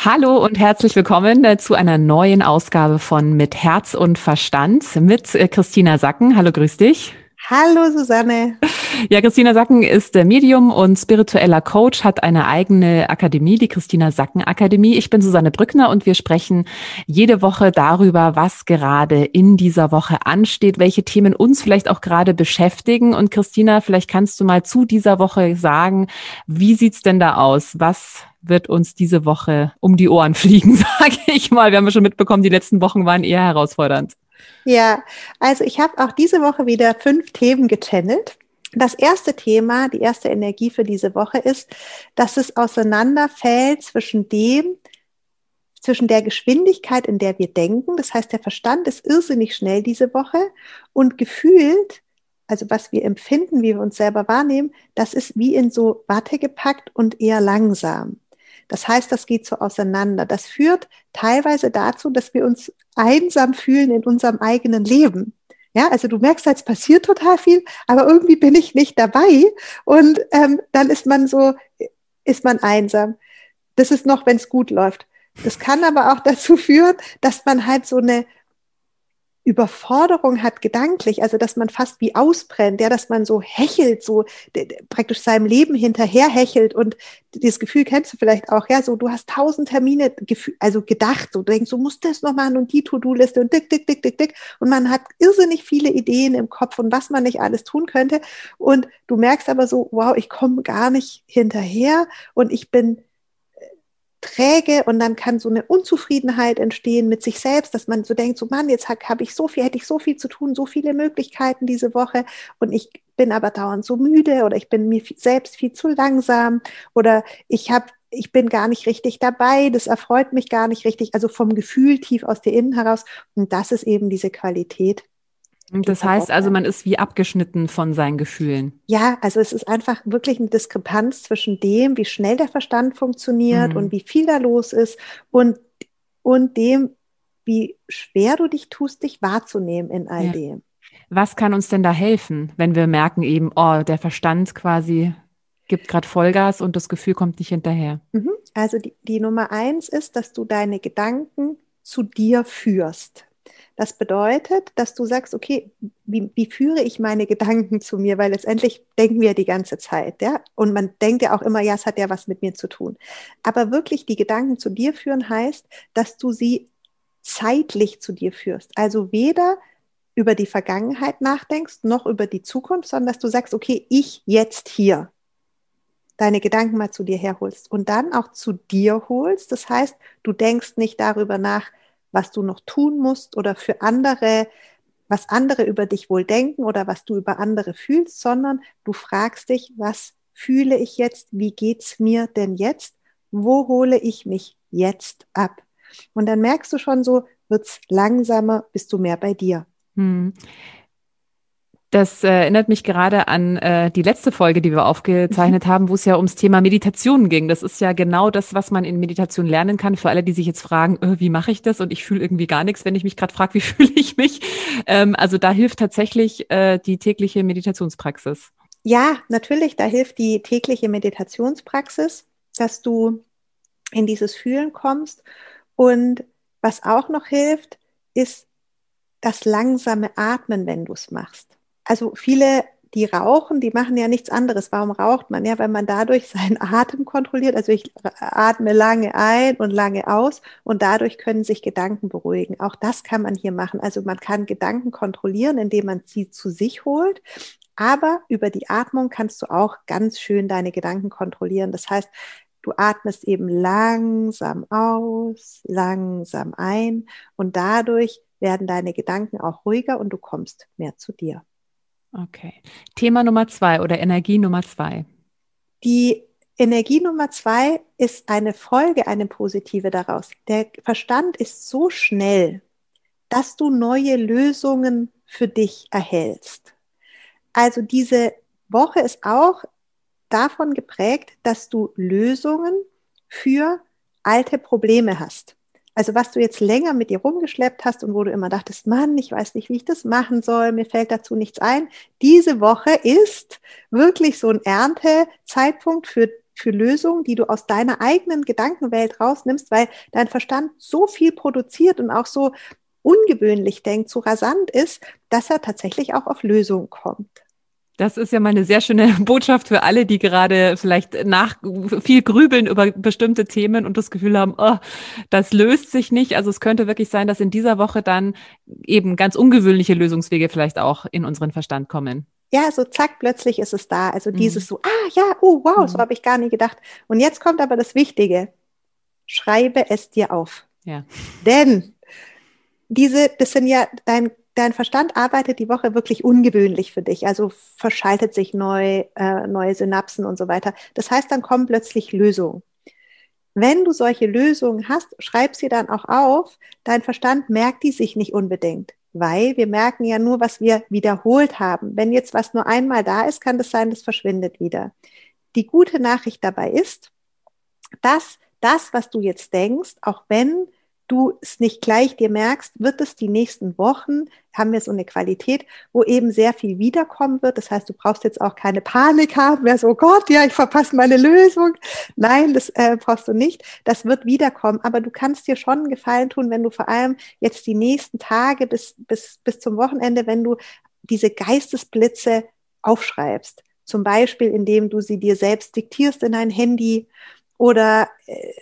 Hallo und herzlich willkommen äh, zu einer neuen Ausgabe von Mit Herz und Verstand mit äh, Christina Sacken. Hallo, grüß dich. Hallo Susanne. Ja, Christina Sacken ist Medium und spiritueller Coach, hat eine eigene Akademie, die Christina Sacken Akademie. Ich bin Susanne Brückner und wir sprechen jede Woche darüber, was gerade in dieser Woche ansteht, welche Themen uns vielleicht auch gerade beschäftigen. Und Christina, vielleicht kannst du mal zu dieser Woche sagen, wie sieht's denn da aus? Was wird uns diese Woche um die Ohren fliegen, sage ich mal. Wir haben ja schon mitbekommen, die letzten Wochen waren eher herausfordernd. Ja, also ich habe auch diese Woche wieder fünf Themen gechannelt. Das erste Thema, die erste Energie für diese Woche ist, dass es auseinanderfällt zwischen dem, zwischen der Geschwindigkeit, in der wir denken. Das heißt, der Verstand ist irrsinnig schnell diese Woche und gefühlt, also was wir empfinden, wie wir uns selber wahrnehmen, das ist wie in so Watte gepackt und eher langsam. Das heißt, das geht so auseinander. Das führt teilweise dazu, dass wir uns einsam fühlen in unserem eigenen Leben. Ja, also du merkst, es passiert total viel, aber irgendwie bin ich nicht dabei und ähm, dann ist man so, ist man einsam. Das ist noch, wenn es gut läuft. Das kann aber auch dazu führen, dass man halt so eine Überforderung hat gedanklich, also dass man fast wie ausbrennt, ja, dass man so hechelt, so praktisch seinem Leben hinterher hechelt und dieses Gefühl kennst du vielleicht auch, ja, so du hast tausend Termine, also gedacht, so du denkst, du musst das noch machen? Und die To-Do-Liste und dick, dick, dick, dick, dick und man hat irrsinnig viele Ideen im Kopf und was man nicht alles tun könnte. Und du merkst aber so, wow, ich komme gar nicht hinterher und ich bin träge und dann kann so eine Unzufriedenheit entstehen mit sich selbst, dass man so denkt, so Mann, jetzt habe ich so viel, hätte ich so viel zu tun, so viele Möglichkeiten diese Woche und ich bin aber dauernd so müde oder ich bin mir selbst viel zu langsam oder ich habe ich bin gar nicht richtig dabei, das erfreut mich gar nicht richtig, also vom Gefühl tief aus dir innen heraus. Und das ist eben diese Qualität, das heißt also, man ist wie abgeschnitten von seinen Gefühlen. Ja, also es ist einfach wirklich eine Diskrepanz zwischen dem, wie schnell der Verstand funktioniert mhm. und wie viel da los ist und, und dem, wie schwer du dich tust, dich wahrzunehmen in all ja. dem. Was kann uns denn da helfen, wenn wir merken eben, oh, der Verstand quasi gibt gerade Vollgas und das Gefühl kommt nicht hinterher? Mhm. Also die, die Nummer eins ist, dass du deine Gedanken zu dir führst. Das bedeutet, dass du sagst, okay, wie, wie führe ich meine Gedanken zu mir? Weil letztendlich denken wir die ganze Zeit, ja. Und man denkt ja auch immer, ja, es hat ja was mit mir zu tun. Aber wirklich die Gedanken zu dir führen heißt, dass du sie zeitlich zu dir führst. Also weder über die Vergangenheit nachdenkst, noch über die Zukunft, sondern dass du sagst, okay, ich jetzt hier deine Gedanken mal zu dir herholst und dann auch zu dir holst. Das heißt, du denkst nicht darüber nach, was du noch tun musst oder für andere, was andere über dich wohl denken oder was du über andere fühlst, sondern du fragst dich, was fühle ich jetzt? Wie geht's mir denn jetzt? Wo hole ich mich jetzt ab? Und dann merkst du schon so, wird's langsamer, bist du mehr bei dir. Hm. Das äh, erinnert mich gerade an äh, die letzte Folge, die wir aufgezeichnet mhm. haben, wo es ja ums Thema Meditation ging. Das ist ja genau das, was man in Meditation lernen kann. Für alle, die sich jetzt fragen, äh, wie mache ich das? Und ich fühle irgendwie gar nichts, wenn ich mich gerade frage, wie fühle ich mich? Ähm, also da hilft tatsächlich äh, die tägliche Meditationspraxis. Ja, natürlich, da hilft die tägliche Meditationspraxis, dass du in dieses Fühlen kommst. Und was auch noch hilft, ist das langsame Atmen, wenn du es machst also viele, die rauchen, die machen ja nichts anderes. Warum raucht man? Ja, weil man dadurch seinen Atem kontrolliert. Also ich atme lange ein und lange aus und dadurch können sich Gedanken beruhigen. Auch das kann man hier machen. Also man kann Gedanken kontrollieren, indem man sie zu sich holt. Aber über die Atmung kannst du auch ganz schön deine Gedanken kontrollieren. Das heißt, du atmest eben langsam aus, langsam ein und dadurch werden deine Gedanken auch ruhiger und du kommst mehr zu dir. Okay. Thema Nummer zwei oder Energie Nummer zwei. Die Energie Nummer zwei ist eine Folge, eine positive daraus. Der Verstand ist so schnell, dass du neue Lösungen für dich erhältst. Also diese Woche ist auch davon geprägt, dass du Lösungen für alte Probleme hast. Also was du jetzt länger mit dir rumgeschleppt hast und wo du immer dachtest, Mann, ich weiß nicht, wie ich das machen soll, mir fällt dazu nichts ein. Diese Woche ist wirklich so ein Erntezeitpunkt für für Lösungen, die du aus deiner eigenen Gedankenwelt rausnimmst, weil dein Verstand so viel produziert und auch so ungewöhnlich denkt, so rasant ist, dass er tatsächlich auch auf Lösungen kommt. Das ist ja mal eine sehr schöne Botschaft für alle, die gerade vielleicht nach viel grübeln über bestimmte Themen und das Gefühl haben, oh, das löst sich nicht. Also es könnte wirklich sein, dass in dieser Woche dann eben ganz ungewöhnliche Lösungswege vielleicht auch in unseren Verstand kommen. Ja, so zack, plötzlich ist es da. Also mhm. dieses so, ah ja, oh wow, mhm. so habe ich gar nie gedacht. Und jetzt kommt aber das Wichtige. Schreibe es dir auf. Ja. Denn diese, das sind ja dein dein Verstand arbeitet die Woche wirklich ungewöhnlich für dich, also verschaltet sich neu, äh, neue Synapsen und so weiter. Das heißt, dann kommen plötzlich Lösungen. Wenn du solche Lösungen hast, schreib sie dann auch auf. Dein Verstand merkt die sich nicht unbedingt, weil wir merken ja nur, was wir wiederholt haben. Wenn jetzt was nur einmal da ist, kann das sein, das verschwindet wieder. Die gute Nachricht dabei ist, dass das, was du jetzt denkst, auch wenn du es nicht gleich dir merkst, wird es die nächsten Wochen, haben wir so eine Qualität, wo eben sehr viel wiederkommen wird. Das heißt, du brauchst jetzt auch keine Panik haben, wer so, oh Gott, ja, ich verpasse meine Lösung. Nein, das äh, brauchst du nicht. Das wird wiederkommen. Aber du kannst dir schon einen Gefallen tun, wenn du vor allem jetzt die nächsten Tage bis, bis, bis zum Wochenende, wenn du diese Geistesblitze aufschreibst. Zum Beispiel, indem du sie dir selbst diktierst in dein Handy oder äh,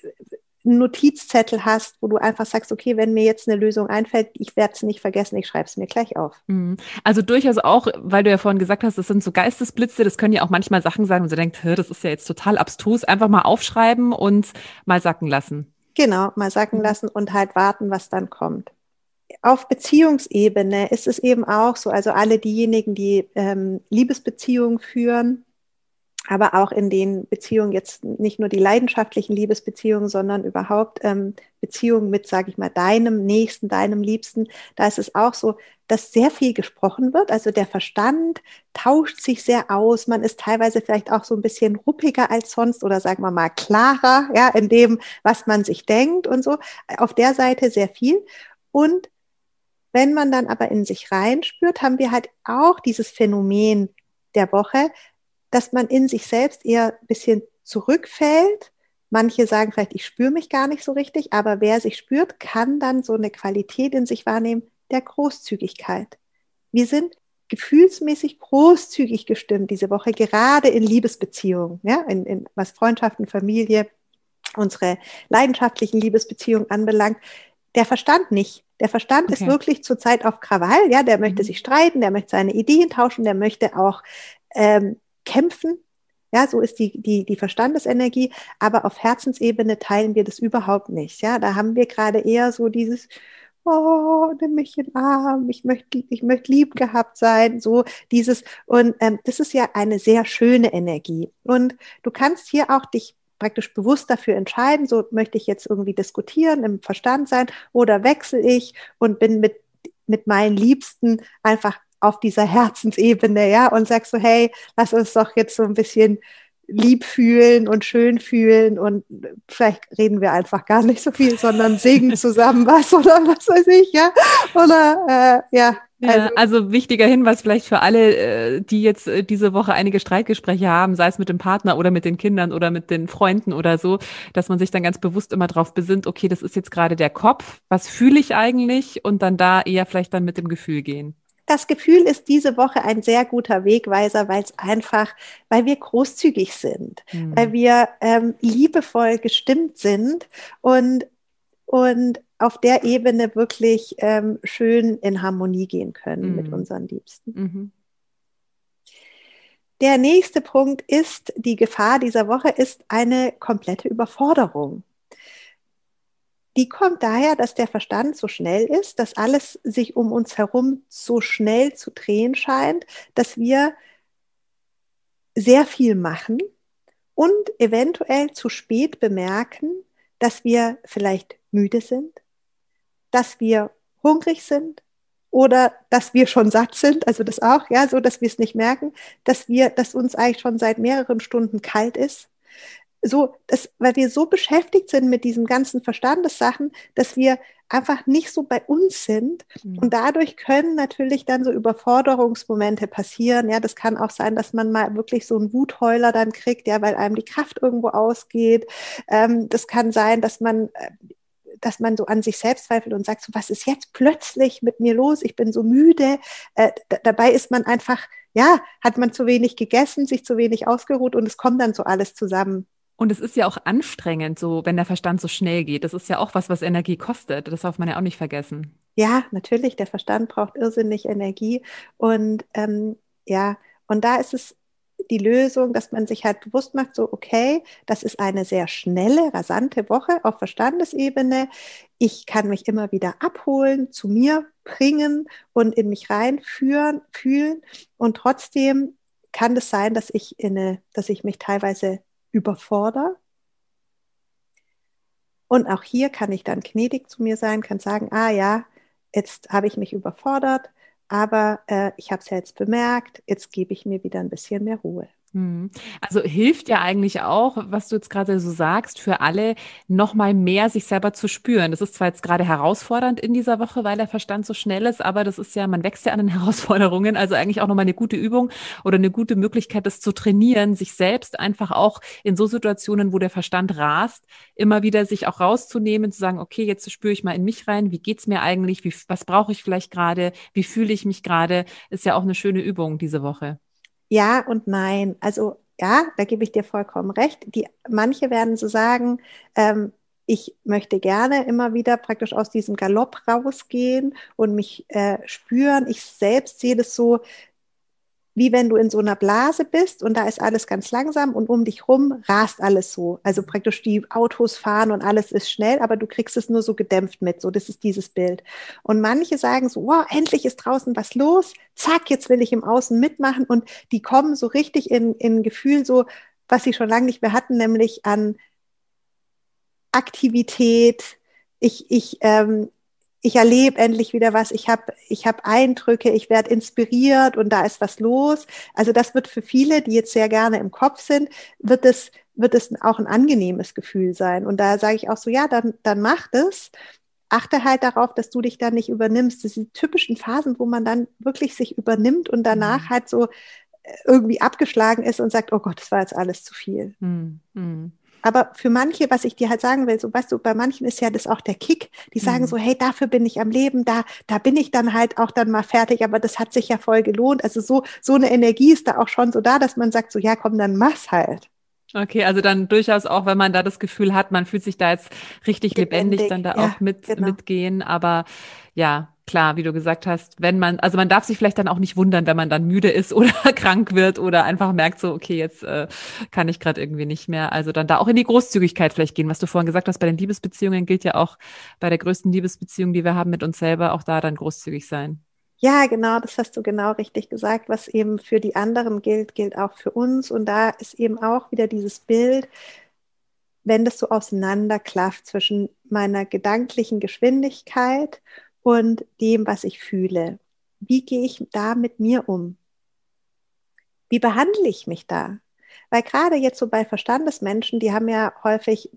einen Notizzettel hast, wo du einfach sagst, okay, wenn mir jetzt eine Lösung einfällt, ich werde es nicht vergessen, ich schreibe es mir gleich auf. Mhm. Also durchaus auch, weil du ja vorhin gesagt hast, das sind so Geistesblitze, das können ja auch manchmal Sachen sein, wo du denkst, das ist ja jetzt total abstrus, einfach mal aufschreiben und mal sacken lassen. Genau, mal sacken mhm. lassen und halt warten, was dann kommt. Auf Beziehungsebene ist es eben auch so, also alle diejenigen, die ähm, Liebesbeziehungen führen, aber auch in den Beziehungen jetzt nicht nur die leidenschaftlichen Liebesbeziehungen, sondern überhaupt ähm, Beziehungen mit, sage ich mal, deinem Nächsten, deinem Liebsten. Da ist es auch so, dass sehr viel gesprochen wird. Also der Verstand tauscht sich sehr aus. Man ist teilweise vielleicht auch so ein bisschen ruppiger als sonst oder sagen wir mal klarer, ja, in dem, was man sich denkt und so. Auf der Seite sehr viel. Und wenn man dann aber in sich reinspürt, haben wir halt auch dieses Phänomen der Woche, dass man in sich selbst eher ein bisschen zurückfällt. Manche sagen vielleicht, ich spüre mich gar nicht so richtig, aber wer sich spürt, kann dann so eine Qualität in sich wahrnehmen der Großzügigkeit. Wir sind gefühlsmäßig großzügig gestimmt diese Woche, gerade in Liebesbeziehungen, ja, in, in was Freundschaften, Familie, unsere leidenschaftlichen Liebesbeziehungen anbelangt. Der Verstand nicht. Der Verstand okay. ist wirklich zurzeit auf Krawall, ja, der möchte mhm. sich streiten, der möchte seine Ideen tauschen, der möchte auch ähm, kämpfen. Ja, so ist die, die, die Verstandesenergie. Aber auf Herzensebene teilen wir das überhaupt nicht. Ja, da haben wir gerade eher so dieses, oh, nimm mich in den Arm, ich möchte, ich möchte lieb gehabt sein, so dieses, und ähm, das ist ja eine sehr schöne Energie. Und du kannst hier auch dich praktisch bewusst dafür entscheiden, so möchte ich jetzt irgendwie diskutieren, im Verstand sein, oder wechsle ich und bin mit, mit meinen Liebsten einfach auf dieser Herzensebene, ja, und sagst so, hey, lass uns doch jetzt so ein bisschen lieb fühlen und schön fühlen und vielleicht reden wir einfach gar nicht so viel, sondern singen zusammen was oder was weiß ich, ja, oder äh, ja. Also, also wichtiger Hinweis vielleicht für alle, äh, die jetzt äh, diese Woche einige Streitgespräche haben, sei es mit dem Partner oder mit den Kindern oder mit den Freunden oder so, dass man sich dann ganz bewusst immer darauf besinnt, okay, das ist jetzt gerade der Kopf, was fühle ich eigentlich und dann da eher vielleicht dann mit dem Gefühl gehen das Gefühl ist diese Woche ein sehr guter Wegweiser, weil es einfach, weil wir großzügig sind, mhm. weil wir ähm, liebevoll gestimmt sind und, und auf der Ebene wirklich ähm, schön in Harmonie gehen können mhm. mit unseren Liebsten. Mhm. Der nächste Punkt ist, die Gefahr dieser Woche ist eine komplette Überforderung die kommt daher, dass der Verstand so schnell ist, dass alles sich um uns herum so schnell zu drehen scheint, dass wir sehr viel machen und eventuell zu spät bemerken, dass wir vielleicht müde sind, dass wir hungrig sind oder dass wir schon satt sind, also das auch, ja, so dass wir es nicht merken, dass wir, dass uns eigentlich schon seit mehreren Stunden kalt ist, so, das, weil wir so beschäftigt sind mit diesen ganzen Verstandessachen, dass wir einfach nicht so bei uns sind. Mhm. Und dadurch können natürlich dann so Überforderungsmomente passieren. Ja, das kann auch sein, dass man mal wirklich so einen Wutheuler dann kriegt, ja, weil einem die Kraft irgendwo ausgeht. Ähm, das kann sein, dass man äh, dass man so an sich selbst zweifelt und sagt, so, was ist jetzt plötzlich mit mir los? Ich bin so müde. Äh, dabei ist man einfach, ja, hat man zu wenig gegessen, sich zu wenig ausgeruht und es kommt dann so alles zusammen. Und es ist ja auch anstrengend, so wenn der Verstand so schnell geht. Das ist ja auch was, was Energie kostet. Das darf man ja auch nicht vergessen. Ja, natürlich. Der Verstand braucht irrsinnig Energie. Und ähm, ja, und da ist es die Lösung, dass man sich halt bewusst macht, so, okay, das ist eine sehr schnelle, rasante Woche auf Verstandesebene. Ich kann mich immer wieder abholen, zu mir bringen und in mich reinführen, fühlen. Und trotzdem kann es sein, dass ich in eine, dass ich mich teilweise überfordere. Und auch hier kann ich dann gnädig zu mir sein, kann sagen, ah ja, jetzt habe ich mich überfordert, aber äh, ich habe es ja jetzt bemerkt, jetzt gebe ich mir wieder ein bisschen mehr Ruhe. Mhm. Also hilft ja eigentlich auch, was du jetzt gerade so sagst, für alle noch mal mehr sich selber zu spüren. Das ist zwar jetzt gerade herausfordernd in dieser Woche, weil der Verstand so schnell ist, aber das ist ja, man wächst ja an den Herausforderungen. Also eigentlich auch noch mal eine gute Übung oder eine gute Möglichkeit, das zu trainieren, sich selbst einfach auch in so Situationen, wo der Verstand rast, immer wieder sich auch rauszunehmen, zu sagen, okay, jetzt spüre ich mal in mich rein. Wie geht's mir eigentlich? Wie, was brauche ich vielleicht gerade? Wie fühle ich mich gerade? Ist ja auch eine schöne Übung diese Woche. Ja und nein. Also ja, da gebe ich dir vollkommen recht. Die, manche werden so sagen, ähm, ich möchte gerne immer wieder praktisch aus diesem Galopp rausgehen und mich äh, spüren. Ich selbst sehe das so, wie wenn du in so einer Blase bist und da ist alles ganz langsam und um dich rum rast alles so. Also praktisch die Autos fahren und alles ist schnell, aber du kriegst es nur so gedämpft mit. So, das ist dieses Bild. Und manche sagen so, wow, endlich ist draußen was los. Zack, jetzt will ich im Außen mitmachen und die kommen so richtig in, in Gefühl so, was sie schon lange nicht mehr hatten, nämlich an Aktivität, ich, ich, ähm, ich erlebe endlich wieder was, ich habe ich hab Eindrücke, ich werde inspiriert und da ist was los. Also das wird für viele, die jetzt sehr gerne im Kopf sind, wird es, wird es auch ein angenehmes Gefühl sein. Und da sage ich auch so, ja, dann, dann mach das. Achte halt darauf, dass du dich dann nicht übernimmst. Das sind die typischen Phasen, wo man dann wirklich sich übernimmt und danach mhm. halt so äh, irgendwie abgeschlagen ist und sagt, oh Gott, das war jetzt alles zu viel. Mhm. Aber für manche, was ich dir halt sagen will, so weißt du, bei manchen ist ja das auch der Kick. Die sagen mhm. so, hey, dafür bin ich am Leben, da, da bin ich dann halt auch dann mal fertig, aber das hat sich ja voll gelohnt. Also so, so eine Energie ist da auch schon so da, dass man sagt so, ja, komm, dann mach's halt. Okay, also dann durchaus auch, wenn man da das Gefühl hat, man fühlt sich da jetzt richtig lebendig, lebendig dann da ja, auch mit, genau. mitgehen. Aber ja, klar, wie du gesagt hast, wenn man, also man darf sich vielleicht dann auch nicht wundern, wenn man dann müde ist oder krank wird oder einfach merkt so, okay, jetzt äh, kann ich gerade irgendwie nicht mehr. Also dann da auch in die Großzügigkeit vielleicht gehen, was du vorhin gesagt hast, bei den Liebesbeziehungen gilt ja auch bei der größten Liebesbeziehung, die wir haben mit uns selber, auch da dann großzügig sein. Ja, genau, das hast du genau richtig gesagt. Was eben für die anderen gilt, gilt auch für uns. Und da ist eben auch wieder dieses Bild, wenn das so auseinanderklafft zwischen meiner gedanklichen Geschwindigkeit und dem, was ich fühle. Wie gehe ich da mit mir um? Wie behandle ich mich da? Weil gerade jetzt so bei Verstandesmenschen, die haben ja häufig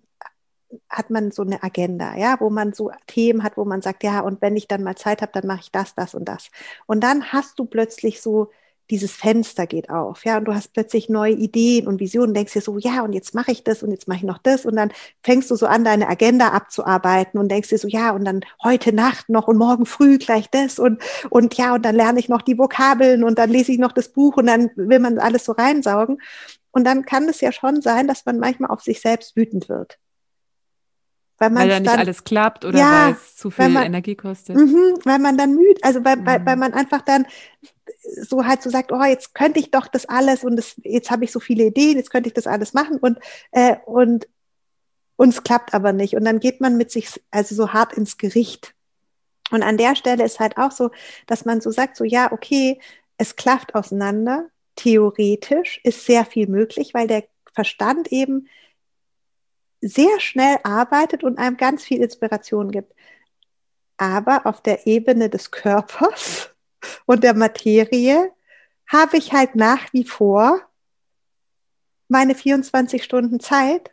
hat man so eine Agenda, ja, wo man so Themen hat, wo man sagt, ja, und wenn ich dann mal Zeit habe, dann mache ich das, das und das. Und dann hast du plötzlich so dieses Fenster geht auf, ja, und du hast plötzlich neue Ideen und Visionen, denkst dir so, ja, und jetzt mache ich das und jetzt mache ich noch das und dann fängst du so an, deine Agenda abzuarbeiten und denkst dir so, ja, und dann heute Nacht noch und morgen früh gleich das und, und ja, und dann lerne ich noch die Vokabeln und dann lese ich noch das Buch und dann will man alles so reinsaugen. Und dann kann es ja schon sein, dass man manchmal auf sich selbst wütend wird. Weil, weil ja nicht dann, alles klappt oder ja, weil es zu viel man, Energie kostet. Mh, weil man dann müde, also weil, mhm. weil, weil man einfach dann so halt so sagt, oh, jetzt könnte ich doch das alles und das, jetzt habe ich so viele Ideen, jetzt könnte ich das alles machen und, äh, und uns klappt aber nicht. Und dann geht man mit sich also so hart ins Gericht. Und an der Stelle ist halt auch so, dass man so sagt, so ja, okay, es klafft auseinander. Theoretisch ist sehr viel möglich, weil der Verstand eben sehr schnell arbeitet und einem ganz viel Inspiration gibt. Aber auf der Ebene des Körpers und der Materie habe ich halt nach wie vor meine 24 Stunden Zeit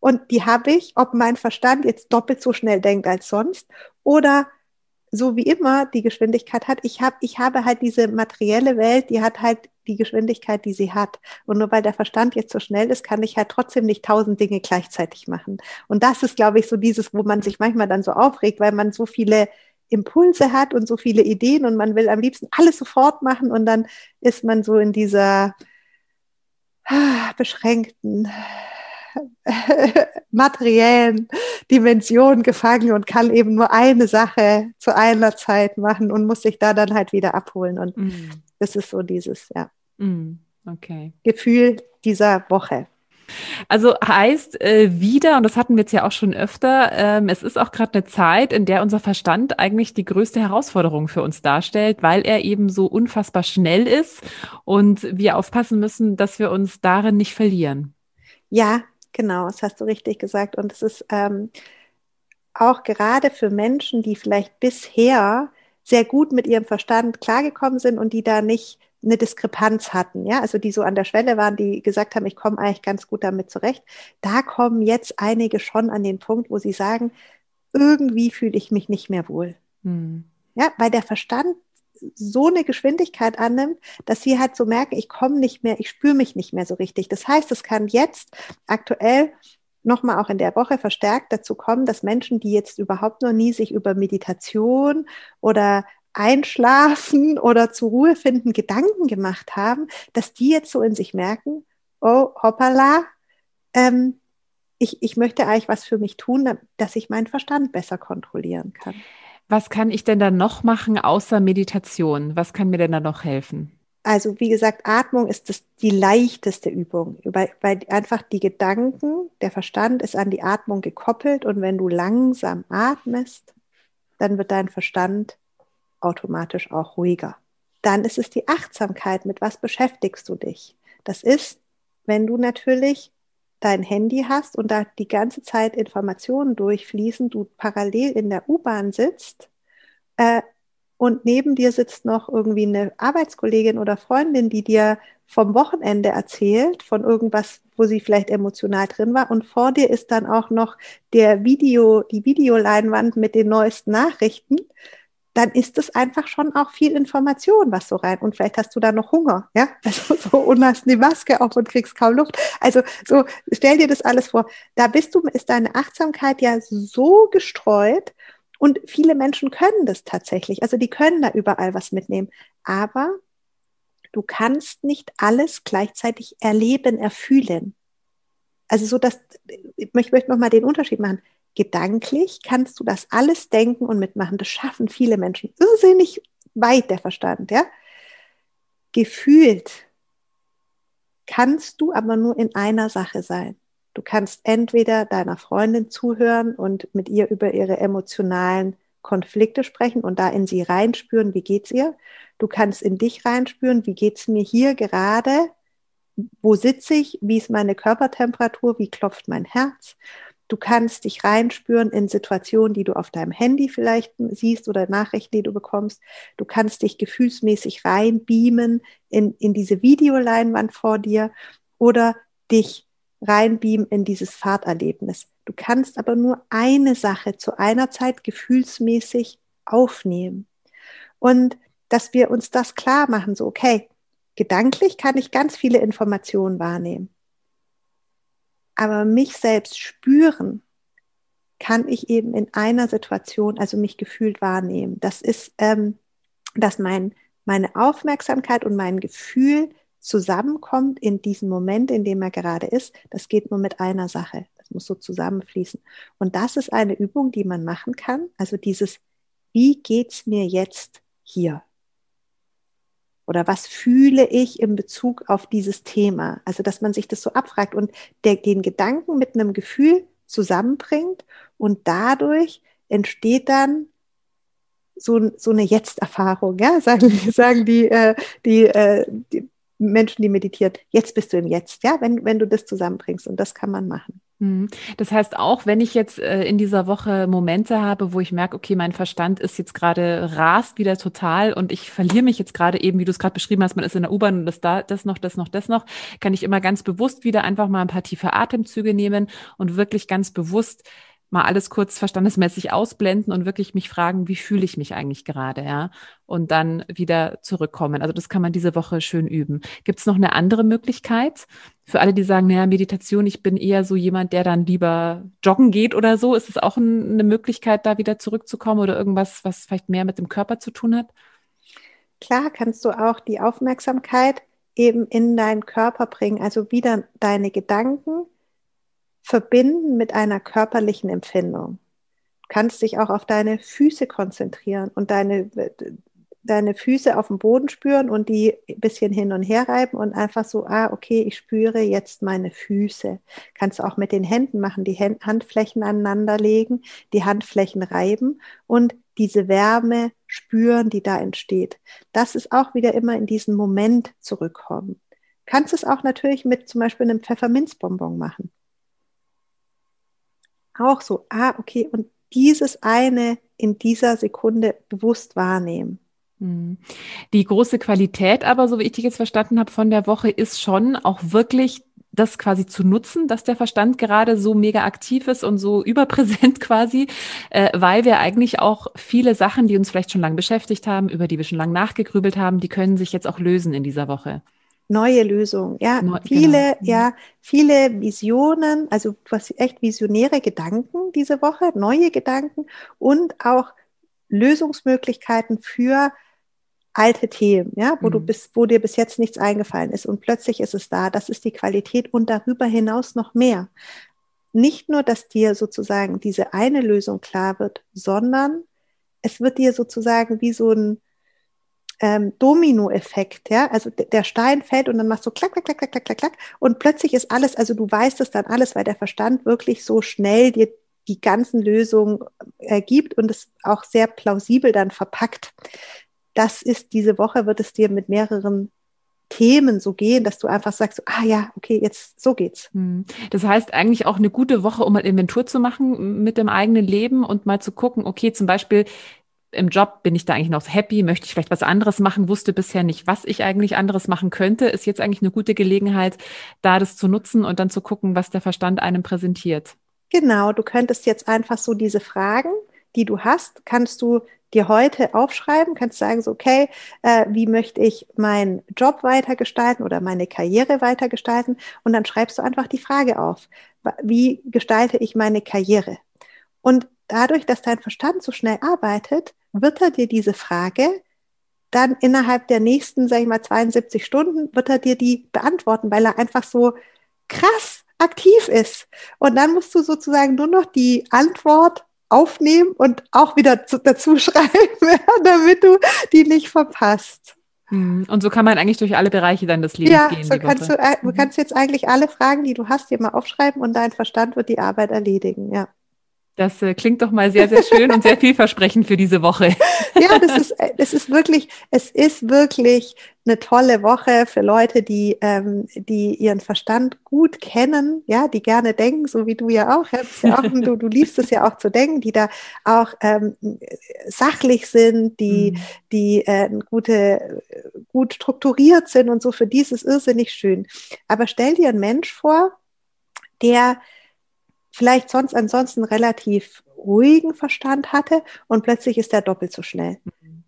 und die habe ich, ob mein Verstand jetzt doppelt so schnell denkt als sonst oder so wie immer die Geschwindigkeit hat. Ich habe ich habe halt diese materielle Welt, die hat halt die Geschwindigkeit, die sie hat. Und nur weil der Verstand jetzt so schnell ist, kann ich halt trotzdem nicht tausend Dinge gleichzeitig machen. Und das ist, glaube ich, so dieses, wo man sich manchmal dann so aufregt, weil man so viele Impulse hat und so viele Ideen und man will am liebsten alles sofort machen und dann ist man so in dieser ah, beschränkten materiellen Dimension gefangen und kann eben nur eine Sache zu einer Zeit machen und muss sich da dann halt wieder abholen. Und mm. das ist so dieses, ja, mm. okay. Gefühl dieser Woche. Also heißt äh, wieder, und das hatten wir jetzt ja auch schon öfter, ähm, es ist auch gerade eine Zeit, in der unser Verstand eigentlich die größte Herausforderung für uns darstellt, weil er eben so unfassbar schnell ist und wir aufpassen müssen, dass wir uns darin nicht verlieren. Ja, genau, das hast du richtig gesagt. Und es ist ähm, auch gerade für Menschen, die vielleicht bisher sehr gut mit ihrem Verstand klargekommen sind und die da nicht eine Diskrepanz hatten, ja, also die so an der Schwelle waren, die gesagt haben, ich komme eigentlich ganz gut damit zurecht. Da kommen jetzt einige schon an den Punkt, wo sie sagen, irgendwie fühle ich mich nicht mehr wohl. Hm. Ja, weil der Verstand so eine Geschwindigkeit annimmt, dass sie halt so merken, ich komme nicht mehr, ich spüre mich nicht mehr so richtig. Das heißt, es kann jetzt aktuell nochmal auch in der Woche verstärkt dazu kommen, dass Menschen, die jetzt überhaupt noch nie sich über Meditation oder Einschlafen oder zur Ruhe finden Gedanken gemacht haben, dass die jetzt so in sich merken, oh, hoppala, ähm, ich, ich möchte eigentlich was für mich tun, dass ich meinen Verstand besser kontrollilen kann. Was kann ich denn da noch machen außer Meditation? Was kann mir denn da noch helfen? Also wie gesagt, Atmung ist das die leichteste Übung, weil, weil einfach die Gedanken, der Verstand ist an die Atmung gekoppelt und wenn du langsam atmest, dann wird dein Verstand automatisch auch ruhiger. Dann ist es die Achtsamkeit, mit was beschäftigst du dich? Das ist, wenn du natürlich dein Handy hast und da die ganze Zeit Informationen durchfließen, du parallel in der U-Bahn sitzt, äh, und neben dir sitzt noch irgendwie eine Arbeitskollegin oder Freundin, die dir vom Wochenende erzählt, von irgendwas, wo sie vielleicht emotional drin war. Und vor dir ist dann auch noch der Video, die Videoleinwand mit den neuesten Nachrichten. Dann ist es einfach schon auch viel Information, was so rein. Und vielleicht hast du da noch Hunger, ja? Also so und hast die Maske auf und kriegst kaum Luft. Also so, stell dir das alles vor. Da bist du, ist deine Achtsamkeit ja so gestreut und viele Menschen können das tatsächlich. Also die können da überall was mitnehmen. Aber du kannst nicht alles gleichzeitig erleben, erfühlen. Also so, dass, ich möchte nochmal den Unterschied machen. Gedanklich kannst du das alles denken und mitmachen. Das schaffen viele Menschen irrsinnig weit, der Verstand, ja. Gefühlt kannst du aber nur in einer Sache sein. Du kannst entweder deiner Freundin zuhören und mit ihr über ihre emotionalen Konflikte sprechen und da in sie reinspüren, wie geht's ihr? Du kannst in dich reinspüren, wie geht's mir hier gerade? Wo sitze ich? Wie ist meine Körpertemperatur? Wie klopft mein Herz? Du kannst dich reinspüren in Situationen, die du auf deinem Handy vielleicht siehst oder Nachrichten, die du bekommst. Du kannst dich gefühlsmäßig reinbeamen in, in diese Videoleinwand vor dir oder dich reinbeamen in dieses Fahrterlebnis. Du kannst aber nur eine Sache zu einer Zeit gefühlsmäßig aufnehmen. Und dass wir uns das klar machen, so, okay, gedanklich kann ich ganz viele Informationen wahrnehmen. Aber mich selbst spüren kann ich eben in einer Situation, also mich gefühlt wahrnehmen. Das ist, ähm, dass mein, meine Aufmerksamkeit und mein Gefühl zusammenkommt in diesem Moment, in dem er gerade ist, das geht nur mit einer Sache. Das muss so zusammenfließen. Und das ist eine Übung, die man machen kann. Also dieses, wie geht's mir jetzt hier? Oder was fühle ich in Bezug auf dieses Thema? Also, dass man sich das so abfragt und der, den Gedanken mit einem Gefühl zusammenbringt und dadurch entsteht dann so, so eine Jetzt-Erfahrung, ja, sagen, sagen die, äh, die, äh, die Menschen, die meditieren, jetzt bist du im Jetzt, ja, wenn, wenn du das zusammenbringst und das kann man machen. Mhm. Das heißt auch, wenn ich jetzt äh, in dieser Woche Momente habe, wo ich merke, okay, mein Verstand ist jetzt gerade rast wieder total und ich verliere mich jetzt gerade eben, wie du es gerade beschrieben hast, man ist in der U-Bahn und das da, das noch, das noch, das noch, kann ich immer ganz bewusst wieder einfach mal ein paar tiefe Atemzüge nehmen und wirklich ganz bewusst mal alles kurz verstandesmäßig ausblenden und wirklich mich fragen, wie fühle ich mich eigentlich gerade, ja? Und dann wieder zurückkommen. Also das kann man diese Woche schön üben. Gibt es noch eine andere Möglichkeit? Für alle, die sagen, naja, Meditation, ich bin eher so jemand, der dann lieber joggen geht oder so. Ist es auch ein, eine Möglichkeit, da wieder zurückzukommen oder irgendwas, was vielleicht mehr mit dem Körper zu tun hat? Klar, kannst du auch die Aufmerksamkeit eben in deinen Körper bringen, also wieder deine Gedanken verbinden mit einer körperlichen Empfindung. Du kannst dich auch auf deine Füße konzentrieren und deine, deine Füße auf dem Boden spüren und die ein bisschen hin und her reiben und einfach so, ah, okay, ich spüre jetzt meine Füße. Kannst du auch mit den Händen machen, die Handflächen aneinander legen, die Handflächen reiben und diese Wärme spüren, die da entsteht. Das ist auch wieder immer in diesen Moment zurückkommen. Kannst es auch natürlich mit zum Beispiel einem Pfefferminzbonbon machen auch so, ah, okay, und dieses eine in dieser Sekunde bewusst wahrnehmen. Hm. Die große Qualität aber, so wie ich dich jetzt verstanden habe, von der Woche ist schon auch wirklich das quasi zu nutzen, dass der Verstand gerade so mega aktiv ist und so überpräsent quasi, äh, weil wir eigentlich auch viele Sachen, die uns vielleicht schon lange beschäftigt haben, über die wir schon lange nachgegrübelt haben, die können sich jetzt auch lösen in dieser Woche neue Lösungen. Ja, Neu, viele, genau. Ja, viele Visionen, also was echt visionäre Gedanken diese Woche, neue Gedanken und auch Lösungsmöglichkeiten für alte Themen, ja, wo mhm. du bis, wo dir bis jetzt nichts eingefallen ist und plötzlich ist es da. Das ist die Qualität und darüber hinaus noch mehr. Nicht nur, dass dir sozusagen diese eine Lösung klar wird, sondern es wird dir sozusagen wie so ein ähm, Domino-Effekt, ja, also der Stein fällt und dann machst du klack, klack, klack, klack, klack, klack, klack und plötzlich ist alles, also du weißt es dann alles, weil der Verstand wirklich so schnell dir die ganzen Lösungen ergibt und es auch sehr plausibel dann verpackt. Das ist diese Woche, wird es dir mit mehreren Themen so gehen, dass du einfach sagst, ah ja, okay, jetzt so geht's. Hm. Das heißt eigentlich auch eine gute Woche, um mal Inventur zu machen mit dem eigenen Leben und mal zu gucken, okay, zum Beispiel, im Job bin ich da eigentlich noch happy, möchte ich vielleicht was anderes machen, wusste bisher nicht, was ich eigentlich anderes machen könnte, ist jetzt eigentlich eine gute Gelegenheit, da das zu nutzen und dann zu gucken, was der Verstand einem präsentiert. Genau, du könntest jetzt einfach so diese Fragen, die du hast, kannst du dir heute aufschreiben, kannst sagen, so, okay, äh, wie möchte ich meinen Job weitergestalten oder meine Karriere weitergestalten? Und dann schreibst du einfach die Frage auf, wie gestalte ich meine Karriere? Und dadurch, dass dein Verstand so schnell arbeitet, wird er dir diese Frage dann innerhalb der nächsten, sag ich mal, 72 Stunden, wird er dir die beantworten, weil er einfach so krass aktiv ist. Und dann musst du sozusagen nur noch die Antwort aufnehmen und auch wieder zu, dazu schreiben, damit du die nicht verpasst. Hm. Und so kann man eigentlich durch alle Bereiche dann des Lebens ja, gehen. Ja, so kannst du, äh, du mhm. kannst jetzt eigentlich alle Fragen, die du hast, dir mal aufschreiben und dein Verstand wird die Arbeit erledigen, ja. Das äh, klingt doch mal sehr, sehr schön und sehr vielversprechend für diese Woche. ja, das ist, äh, das ist wirklich, es ist wirklich eine tolle Woche für Leute, die, ähm, die ihren Verstand gut kennen, ja, die gerne denken, so wie du ja auch. Ja, ja auch du, du liebst es ja auch zu denken, die da auch ähm, sachlich sind, die, mhm. die äh, gute, gut strukturiert sind und so. Für die ist es irrsinnig schön. Aber stell dir einen Mensch vor, der vielleicht sonst ansonsten relativ ruhigen Verstand hatte und plötzlich ist er doppelt so schnell. Mhm.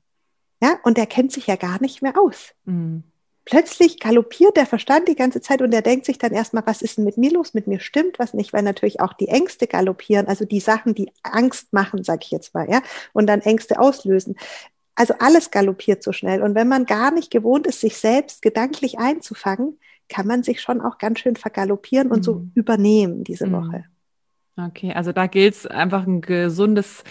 Ja, und er kennt sich ja gar nicht mehr aus. Mhm. Plötzlich galoppiert der Verstand die ganze Zeit und er denkt sich dann erstmal, was ist denn mit mir los? Mit mir stimmt was nicht, weil natürlich auch die Ängste galoppieren, also die Sachen, die Angst machen, sag ich jetzt mal, ja, und dann Ängste auslösen. Also alles galoppiert so schnell. Und wenn man gar nicht gewohnt ist, sich selbst gedanklich einzufangen, kann man sich schon auch ganz schön vergaloppieren und so mhm. übernehmen diese mhm. Woche. Okay, also da gilt es einfach ein gesundes,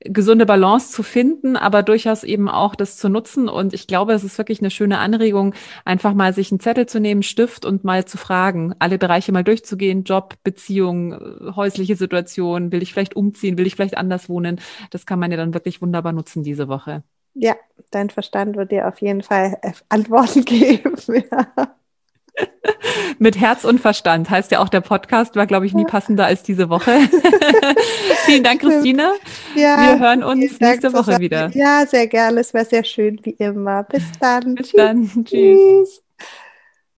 gesunde Balance zu finden, aber durchaus eben auch das zu nutzen. Und ich glaube, es ist wirklich eine schöne Anregung, einfach mal sich einen Zettel zu nehmen, Stift und mal zu fragen, alle Bereiche mal durchzugehen, Job, Beziehung, häusliche Situation, will ich vielleicht umziehen, will ich vielleicht anders wohnen. Das kann man ja dann wirklich wunderbar nutzen diese Woche. Ja, dein Verstand wird dir auf jeden Fall Antworten geben. Ja. Mit Herz und Verstand heißt ja auch der Podcast, war, glaube ich, nie passender als diese Woche. vielen Dank, Christina. Ja, Wir hören uns nächste Woche wieder. Ja, sehr gerne. Es war sehr schön, wie immer. Bis dann. Bis dann. Tschüss. Tschüss.